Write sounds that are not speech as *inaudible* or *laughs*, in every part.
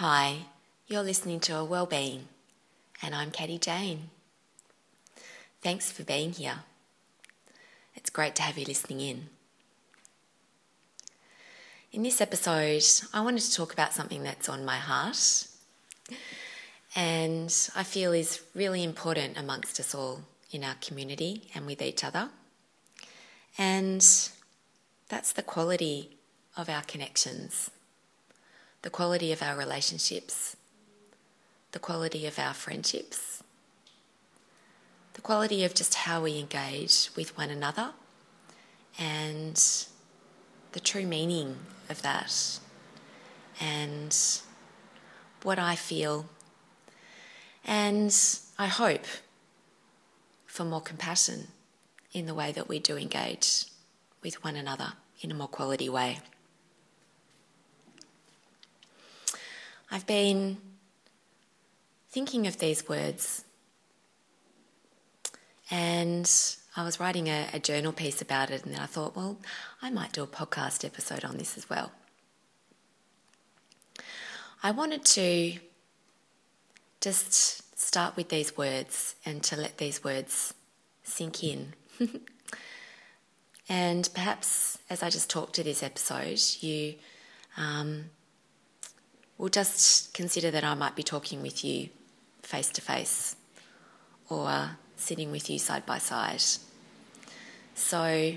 Hi, you're listening to A Wellbeing, and I'm Katie Jane. Thanks for being here. It's great to have you listening in. In this episode, I wanted to talk about something that's on my heart and I feel is really important amongst us all in our community and with each other. And that's the quality of our connections the quality of our relationships, the quality of our friendships, the quality of just how we engage with one another, and the true meaning of that, and what I feel, and I hope for more compassion in the way that we do engage with one another in a more quality way. I've been thinking of these words and I was writing a, a, journal piece about it, and then I thought, well, I might do a podcast episode on this as well. I wanted to just start with these words and to let these words sink in. *laughs* and perhaps as I just talk to this episode, you um, we'll just consider that I might be talking with you face to face or uh, sitting with you side by side. So,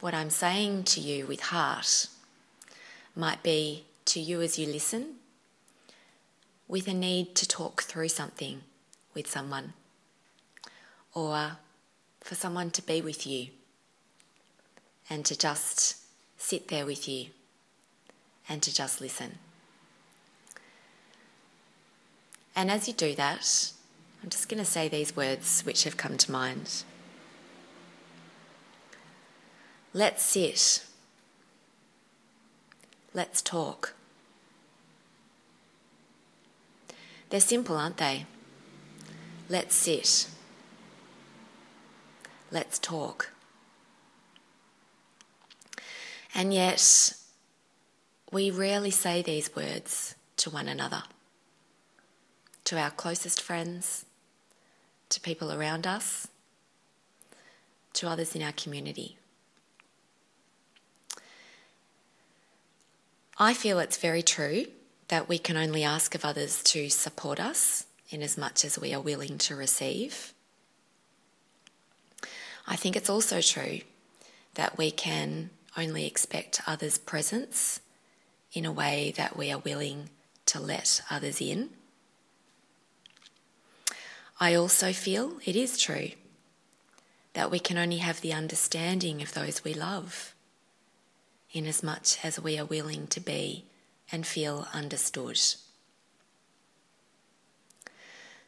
what I'm saying to you with heart might be to you as you listen with a need to talk through something with someone or for someone to be with you and to just sit there with you and to just listen. And as you do that, I'm just going to say these words which have come to mind. Let's sit. Let's talk. They're simple, aren't they? Let's sit. Let's talk. And yet, we rarely say these words to one another to our closest friends, to people around us, to others in our community. I feel it's very true that we can only ask of others to support us in as much as we are willing to receive. I think it's also true that we can only expect others' presence in a way that we are willing to let others in. I also feel it is true that we can only have the understanding of those we love inasmuch as we are willing to be and feel understood.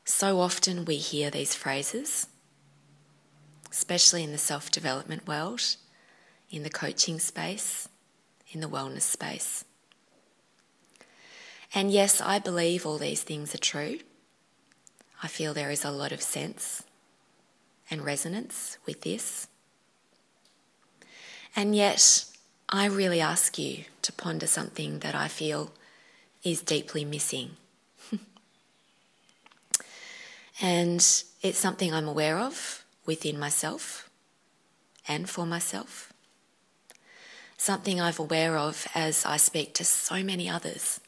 So often we hear these phrases, especially in the self development world, in the coaching space, in the wellness space. And yes, I believe all these things are true. I feel there is a lot of sense and resonance with this. And yet, I really ask you to ponder something that I feel is deeply missing. *laughs* and it's something I'm aware of within myself and for myself. Something I'm aware of as I speak to so many others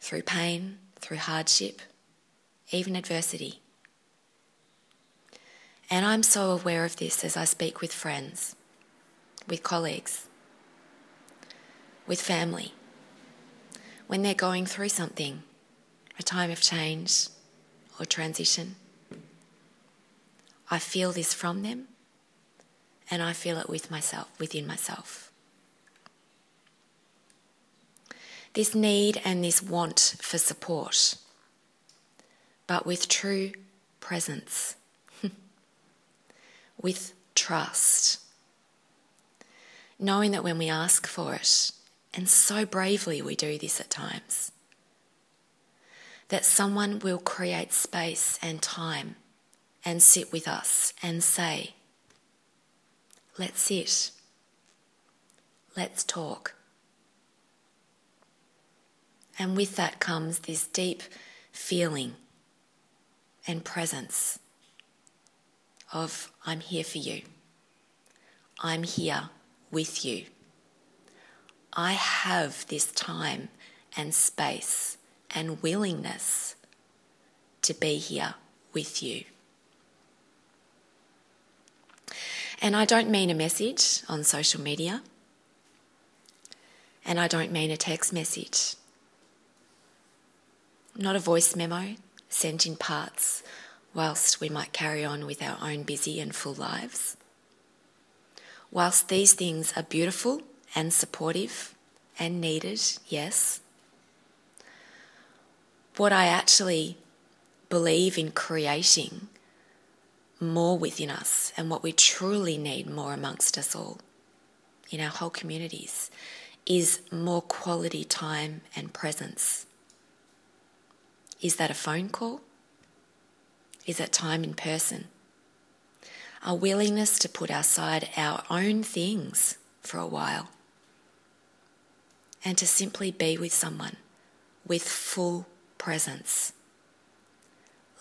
through pain, through hardship even adversity. And I'm so aware of this as I speak with friends, with colleagues, with family. When they're going through something, a time of change or transition, I feel this from them and I feel it with myself, within myself. This need and this want for support but with true presence, *laughs* with trust, knowing that when we ask for it, and so bravely we do this at times, that someone will create space and time and sit with us and say, Let's sit. Let's talk. And with that comes this deep feeling and presence of I'm here for you. I'm here with you. I have this time and space and willingness to be here with you. And I don't mean a message on social media, and I don't mean a text message, not a voice memo sent in parts whilst we might carry on with our own busy and full lives. Whilst these things are beautiful and supportive and needed, yes, what I actually believe in creating more within us and what we truly need more amongst us all in our whole communities is more quality time and presence. Is that a phone call? Is it time in person? A willingness to put aside our own things for a while and to simply be with someone with full presence.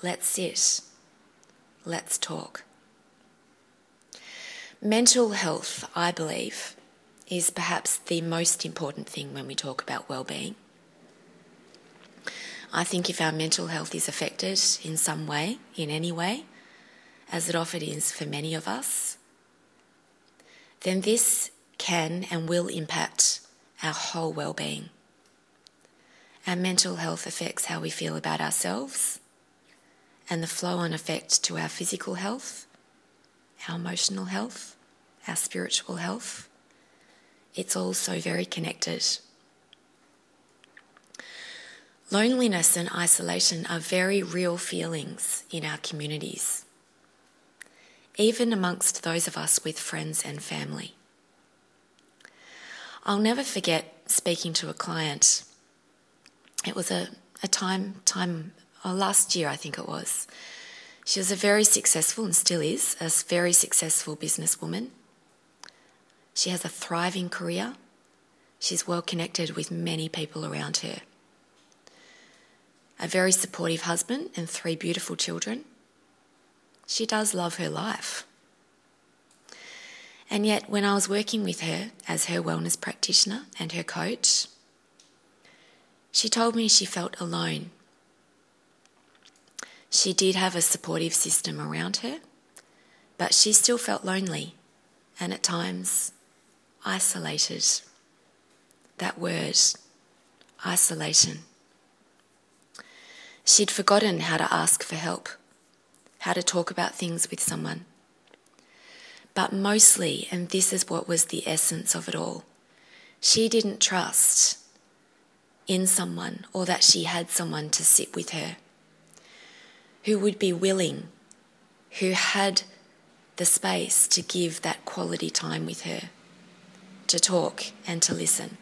Let's sit. Let's talk. Mental health, I believe, is perhaps the most important thing when we talk about well-being. I think if our mental health is affected in some way, in any way, as it often is for many of us, then this can and will impact our whole well-being. Our mental health affects how we feel about ourselves and the flow on effect to our physical health, our emotional health, our spiritual health. It's all so very connected. Loneliness and isolation are very real feelings in our communities, even amongst those of us with friends and family. I'll never forget speaking to a client it was a, a time, time oh, last year, I think it was. She was a very successful, and still is, a very successful businesswoman. She has a thriving career. She's well connected with many people around her. A very supportive husband and three beautiful children. She does love her life. And yet, when I was working with her as her wellness practitioner and her coach, she told me she felt alone. She did have a supportive system around her, but she still felt lonely and at times isolated. That word, isolation. She'd forgotten how to ask for help, how to talk about things with someone. But mostly, and this is what was the essence of it all, she didn't trust in someone or that she had someone to sit with her who would be willing, who had the space to give that quality time with her, to talk and to listen.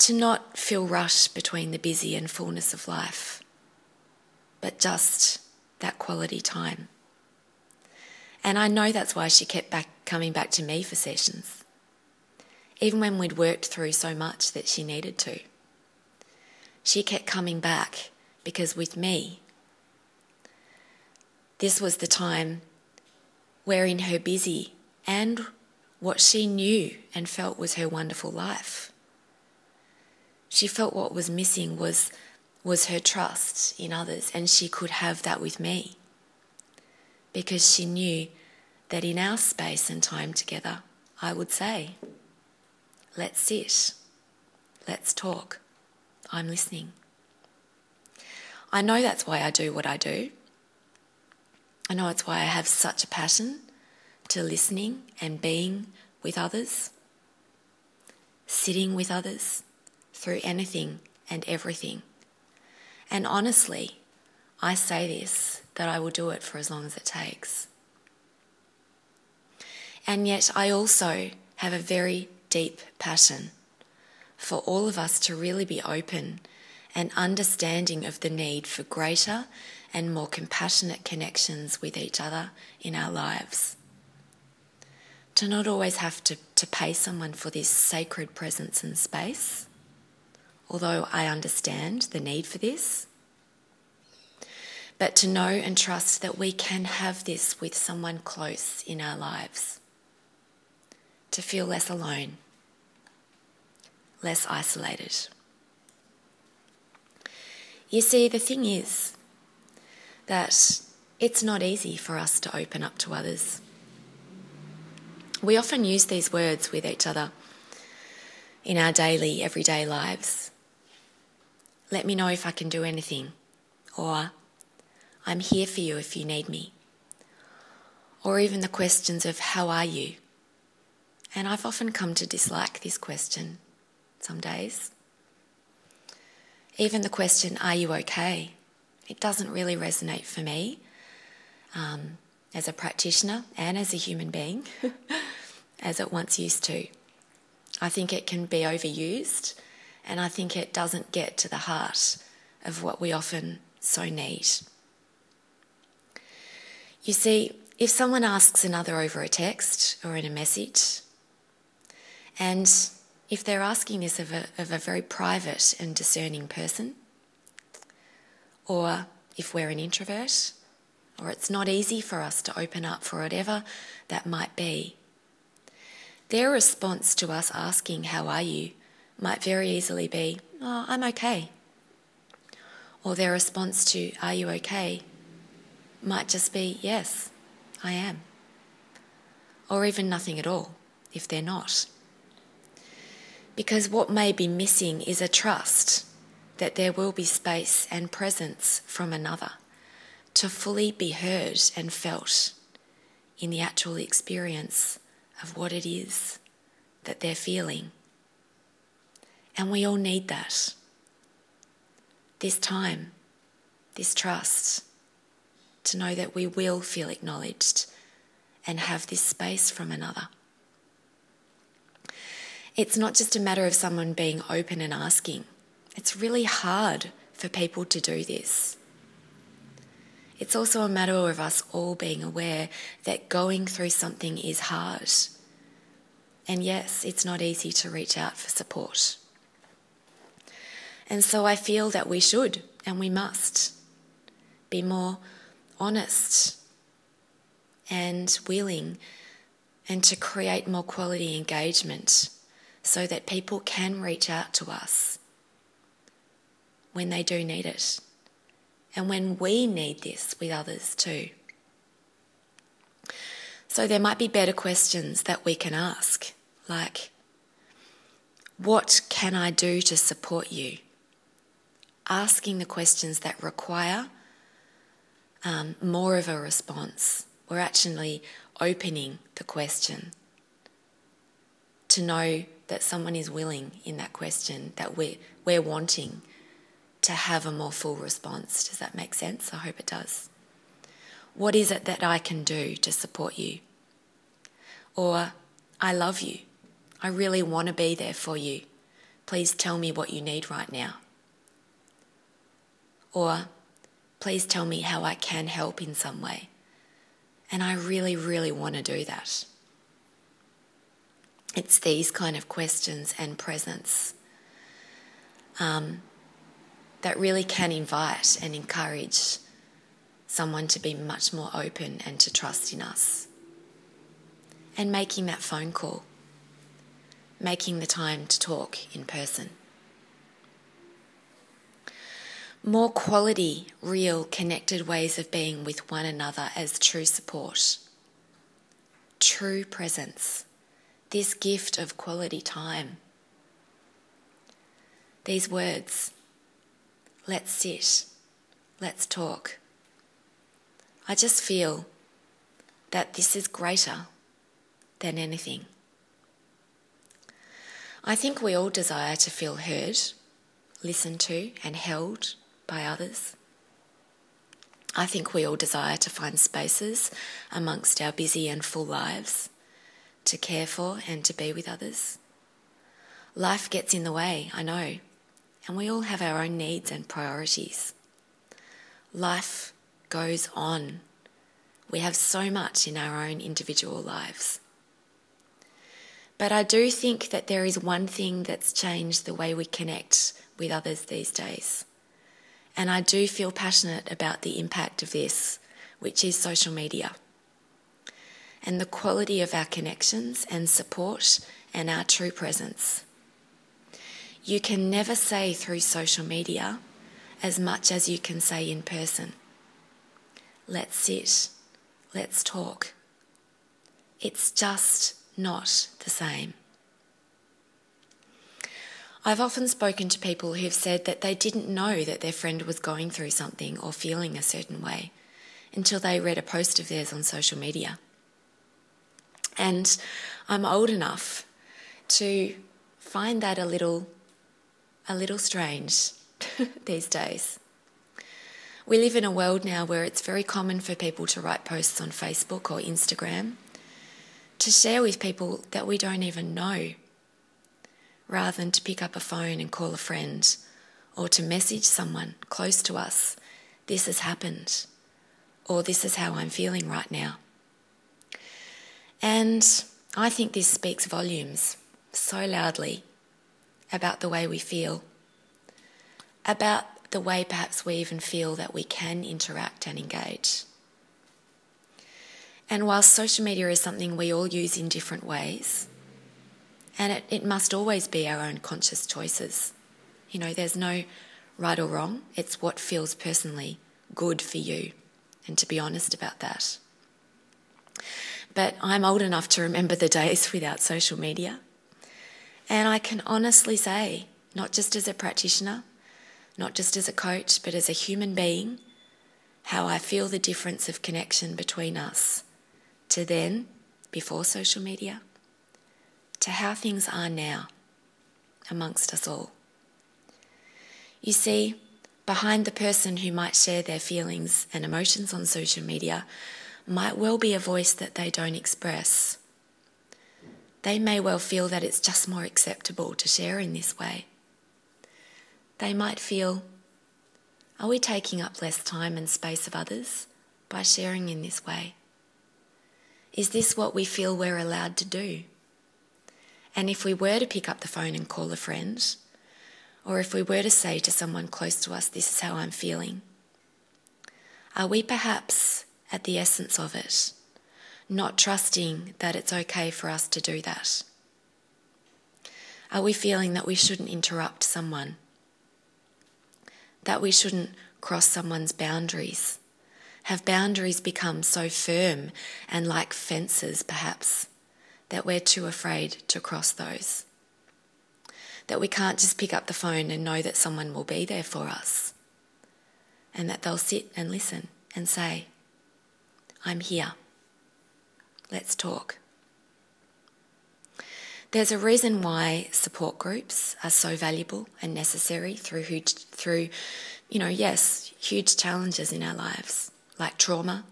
To not feel rushed between the busy and fullness of life, but just that quality time. And I know that's why she kept back coming back to me for sessions even when we'd worked through so much that she needed to. She kept coming back because with me, this was the time where, in her busy and what she knew and felt was her wonderful life, she felt what was missing was, was her trust in others, and she could have that with me because she knew that in our space and time together, I would say, Let's sit. Let's talk. I'm listening. I know that's why I do what I do. I know it's why I have such a passion to listening and being with others, sitting with others through anything and everything. And honestly, I say this that I will do it for as long as it takes. And yet, I also have a very deep passion for all of us to really be open and understanding of the need for greater and more compassionate connections with each other in our lives. To not always have to, to pay someone for this sacred presence and space although I understand the need for this. But to know and trust that we can have this with someone close in our lives. To feel less alone, less isolated. You see, the thing is that it's not easy for us to open up to others. We often use these words with each other in our daily, everyday lives. Let me know if I can do anything, or I'm here for you if you need me, or even the questions of how are you? And I've often come to dislike this question some days. Even the question, Are you okay? It doesn't really resonate for me um, as a practitioner and as a human being *laughs* as it once used to. I think it can be overused and I think it doesn't get to the heart of what we often so need. You see, if someone asks another over a text or in a message, and if they're asking this of a, of a very private and discerning person, or if we're an introvert, or it's not easy for us to open up for whatever that might be, their response to us asking, How are you? Might very easily be, Oh, I'm okay. Or their response to, Are you okay? might just be, Yes, I am. Or even nothing at all if they're not. Because what may be missing is a trust that there will be space and presence from another to fully be heard and felt in the actual experience of what it is that they're feeling. And we all need that. This time, this trust, to know that we will feel acknowledged and have this space from another. It's not just a matter of someone being open and asking. It's really hard for people to do this. It's also a matter of us all being aware that going through something is hard. And yes, it's not easy to reach out for support. And so I feel that we should and we must be more honest and willing and to create more quality engagement so that people can reach out to us when they do need it and when we need this with others too. So there might be better questions that we can ask, like, What can I do to support you? Asking the questions that require um, more of a response. We're actually opening the question to know that someone is willing in that question, that we're, we're wanting to have a more full response. Does that make sense? I hope it does. What is it that I can do to support you? Or, I love you. I really want to be there for you. Please tell me what you need right now. Or, please tell me how I can help in some way. And I really, really want to do that. It's these kind of questions and presence um, that really can invite and encourage someone to be much more open and to trust in us. And making that phone call, making the time to talk in person. More quality, real, connected ways of being with one another as true support, true presence this gift of quality time. These words, let's sit, let's talk. I just feel that this is greater than anything. I think we all desire to feel heard, listened to, and held by others. I think we all desire to find spaces amongst our busy and full lives to care for and to be with others. Life gets in the way, I know, and we all have our own needs and priorities. Life goes on. We have so much in our own individual lives. But I do think that there is one thing that's changed the way we connect with others these days. And I do feel passionate about the impact of this, which is social media. And the quality of our connections and support and our true presence. You can never say through social media as much as you can say in person. Let's sit, let's talk. It's just not the same. I've often spoken to people who've said that they didn't know that their friend was going through something or feeling a certain way until they read a post of theirs on social media. And I'm old enough to find that a little a little strange *laughs* these days. We live in a world now where it's very common for people to write posts on Facebook or Instagram to share with people that we don't even know rather than to pick up a phone and call a friend or to message someone close to us, this has happened, or this is how I'm feeling right now. And I think this speaks volumes so loudly about the way we feel, about the way perhaps we even feel that we can interact and engage. And while social media is something we all use in different ways, and it, it must always be our own conscious choices. You know, there's no right or wrong, it's what feels personally good for you, and to be honest about that. But I'm old enough to remember the days *laughs* without social media. And I can honestly say, not just as a practitioner, not just as a coach, but as a human being, how I feel the difference of connection between us to then, before social media, to how things are now amongst us all. You see, behind the person who might share their feelings and emotions on social media might well be a voice that they don't express. They may well feel that it's just more acceptable to share in this way. They might feel, are we taking up less time and space of others by sharing in this way? Is this what we feel we're allowed to do? And if we were to pick up the phone and call a friend, or if we were to say to someone close to us, This is how I'm feeling, are we perhaps at the essence of it, not trusting that it's okay for us to do that? Are we feeling that we shouldn't interrupt someone? That we shouldn't cross someone's boundaries? Have boundaries become so firm and like fences, perhaps, that we're too afraid to cross those. That we can't just pick up the phone and know that someone will be there for us. And that they'll sit and listen and say, I'm here. Let's talk. There's a reason why support groups are so valuable and necessary through huge, through, you know, yes, huge challenges in our lives like trauma,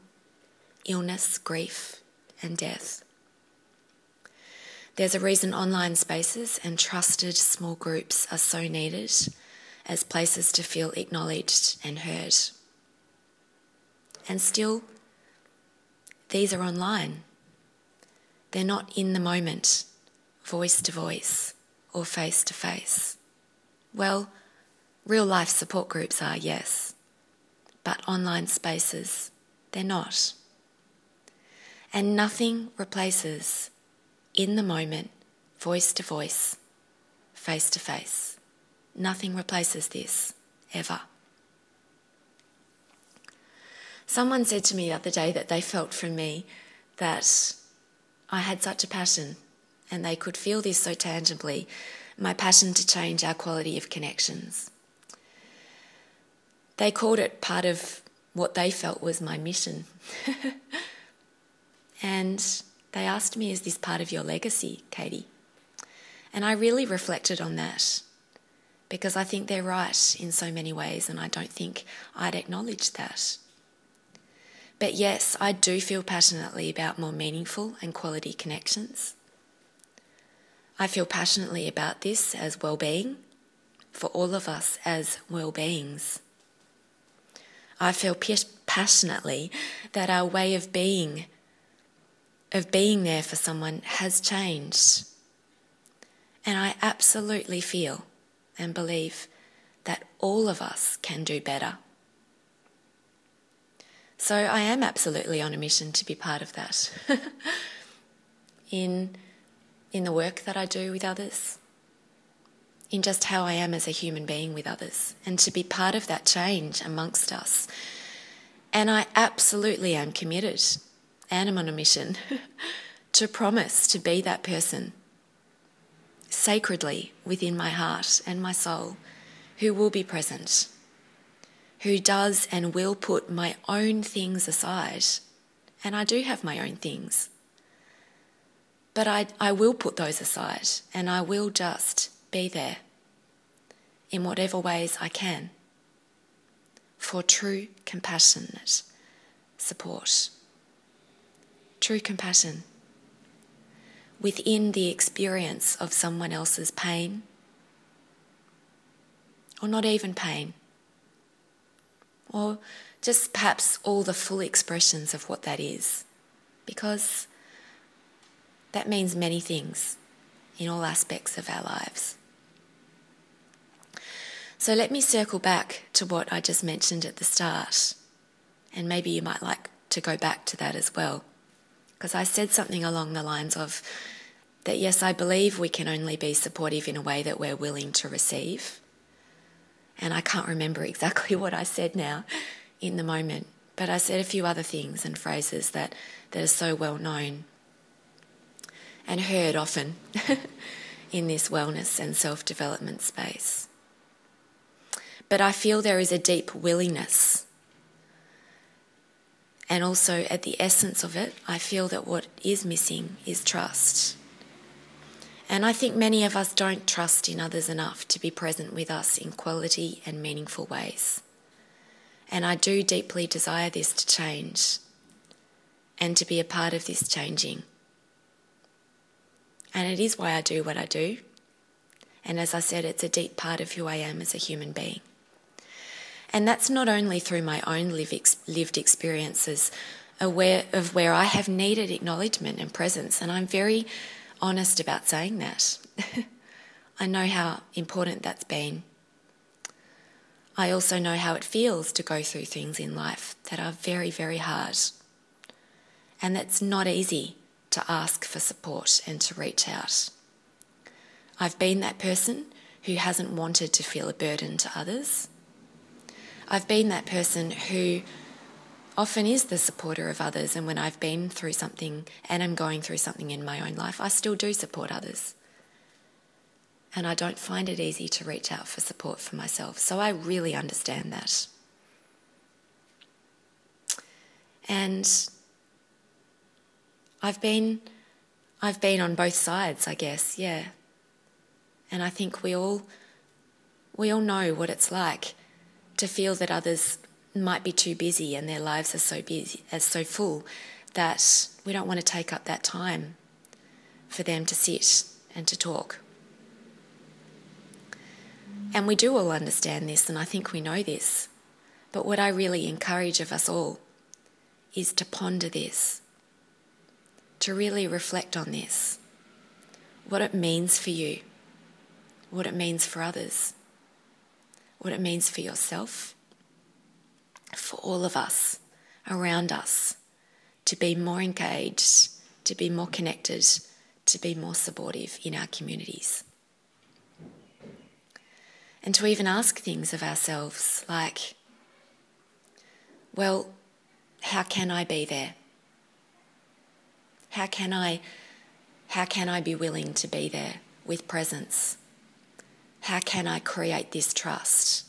illness, grief, and death. There's a reason online spaces and trusted small groups are so needed as places to feel acknowledged and heard. And still, these are online. They're not in the moment, voice to voice or face to face. Well, real life support groups are, yes, but online spaces, they're not. And nothing replaces in the moment, voice to voice, face to face. Nothing replaces this, ever. Someone said to me the other day that they felt from me that I had such a passion, and they could feel this so tangibly my passion to change our quality of connections. They called it part of what they felt was my mission. *laughs* and they asked me, Is this part of your legacy, Katie? And I really reflected on that because I think they're right in so many ways, and I don't think I'd acknowledge that. But yes, I do feel passionately about more meaningful and quality connections. I feel passionately about this as well being, for all of us as well beings. I feel passionately that our way of being of being there for someone has changed. And I absolutely feel and believe that all of us can do better. So I am absolutely on a mission to be part of that *laughs* in, in the work that I do with others, in just how I am as a human being with others, and to be part of that change amongst us. And I absolutely am committed and I'm on a mission to promise to be that person sacredly within my heart and my soul who will be present, who does and will put my own things aside. And I do have my own things. But I, I will put those aside and I will just be there in whatever ways I can for true compassionate support. True compassion within the experience of someone else's pain, or not even pain, or just perhaps all the full expressions of what that is, because that means many things in all aspects of our lives. So let me circle back to what I just mentioned at the start, and maybe you might like to go back to that as well. Because I said something along the lines of that, yes, I believe we can only be supportive in a way that we're willing to receive. And I can't remember *laughs* exactly what I said now in the moment, but I said a few other things and phrases that, that are so well known and heard often *laughs* in this wellness and self development space. But I feel there is a deep willingness and also, at the essence of it, I feel that what is missing is trust. And I think many of us don't trust in others enough to be present with us in quality and meaningful ways. And I do deeply desire this to change and to be a part of this changing. And it is why I do what I do. And as I said, it's a deep part of who I am as a human being. And that's not only through my own lived experiences aware of where I have needed acknowledgement and presence, and I'm very honest about saying that. *laughs* I know how important that's been. I also know how it feels to go through things in life that are very, very hard. And that's not easy to ask for support and to reach out. I've been that person who hasn't wanted to feel a burden to others. I've been that person who often is the supporter of others, and when I've been through something and I'm going through something in my own life, I still do support others. And I don't find it easy to reach out for support for myself. So I really understand that. And I've been I've been on both sides, I guess, yeah. And I think we all we all know what it's like to feel that others might be too busy and their lives are so busy, are so full that we don't want to take up that time for them to sit and to talk. And we do all understand this, and I think we know this. But what I really encourage of us all is to ponder this, to really reflect on this, what it means for you, what it means for others what it means for yourself, for all of us around us to be more engaged, to be more connected, to be more supportive in our communities. And to even ask things of ourselves like, well, how can I be there? How can I how can I be willing to be there with presence how can I create this trust?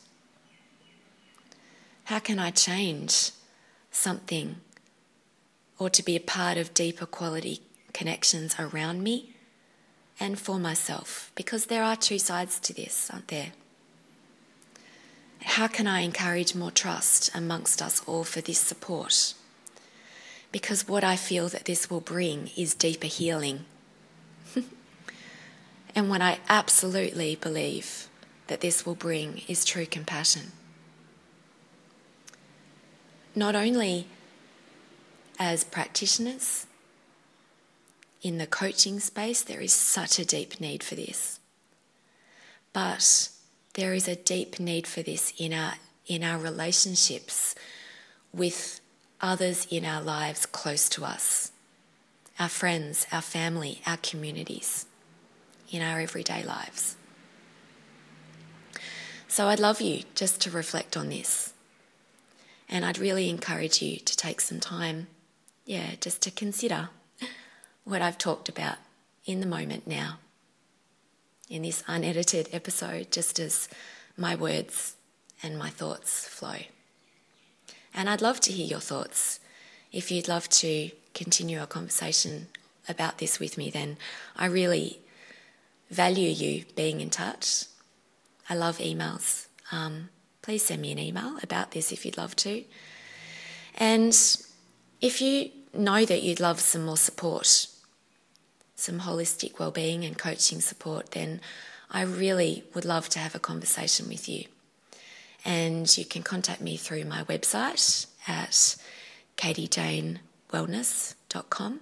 How can I change something or to be a part of deeper quality connections around me and for myself? Because there are two sides to this, aren't there? How can I encourage more trust amongst us all for this support? Because what I feel that this will bring is deeper healing and what I absolutely believe that this will bring is true compassion. Not only as practitioners, in the coaching space, there is such a deep need for this. But there is a deep need for this in our, in our relationships with others in our lives close to us our friends, our family, our communities, in our everyday lives. So I'd love you just to reflect on this. And I'd really encourage you to take some time, yeah, just to consider what I've talked about in the moment now, in this unedited episode, just as my words and my thoughts flow. And I'd love to hear your thoughts. If you'd love to continue a conversation about this with me, then I really value you being in touch. I love emails. Um, please send me an email about this if you'd love to. And if you know that you'd love some more support, some holistic well-being and coaching support, then I really would love to have a conversation with you. And you can contact me through my website at katiejanewellness.com.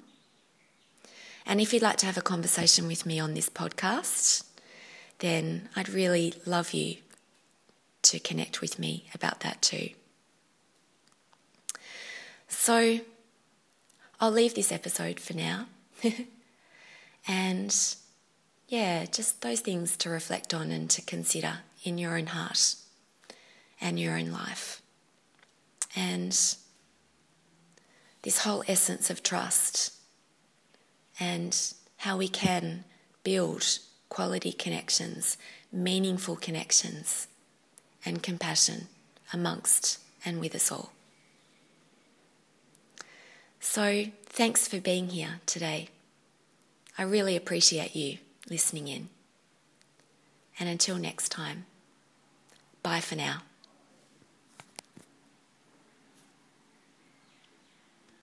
And if you'd like to have a conversation with me on this podcast, then I'd really love you to connect with me about that too. So I'll leave this episode for now. *laughs* and yeah, just those things to reflect on and to consider in your own heart and your own life. And this whole essence of trust and how we can build quality connections, meaningful connections, and compassion amongst and with us all. So, thanks for being here today. I really appreciate you listening in. And until next time, bye for now.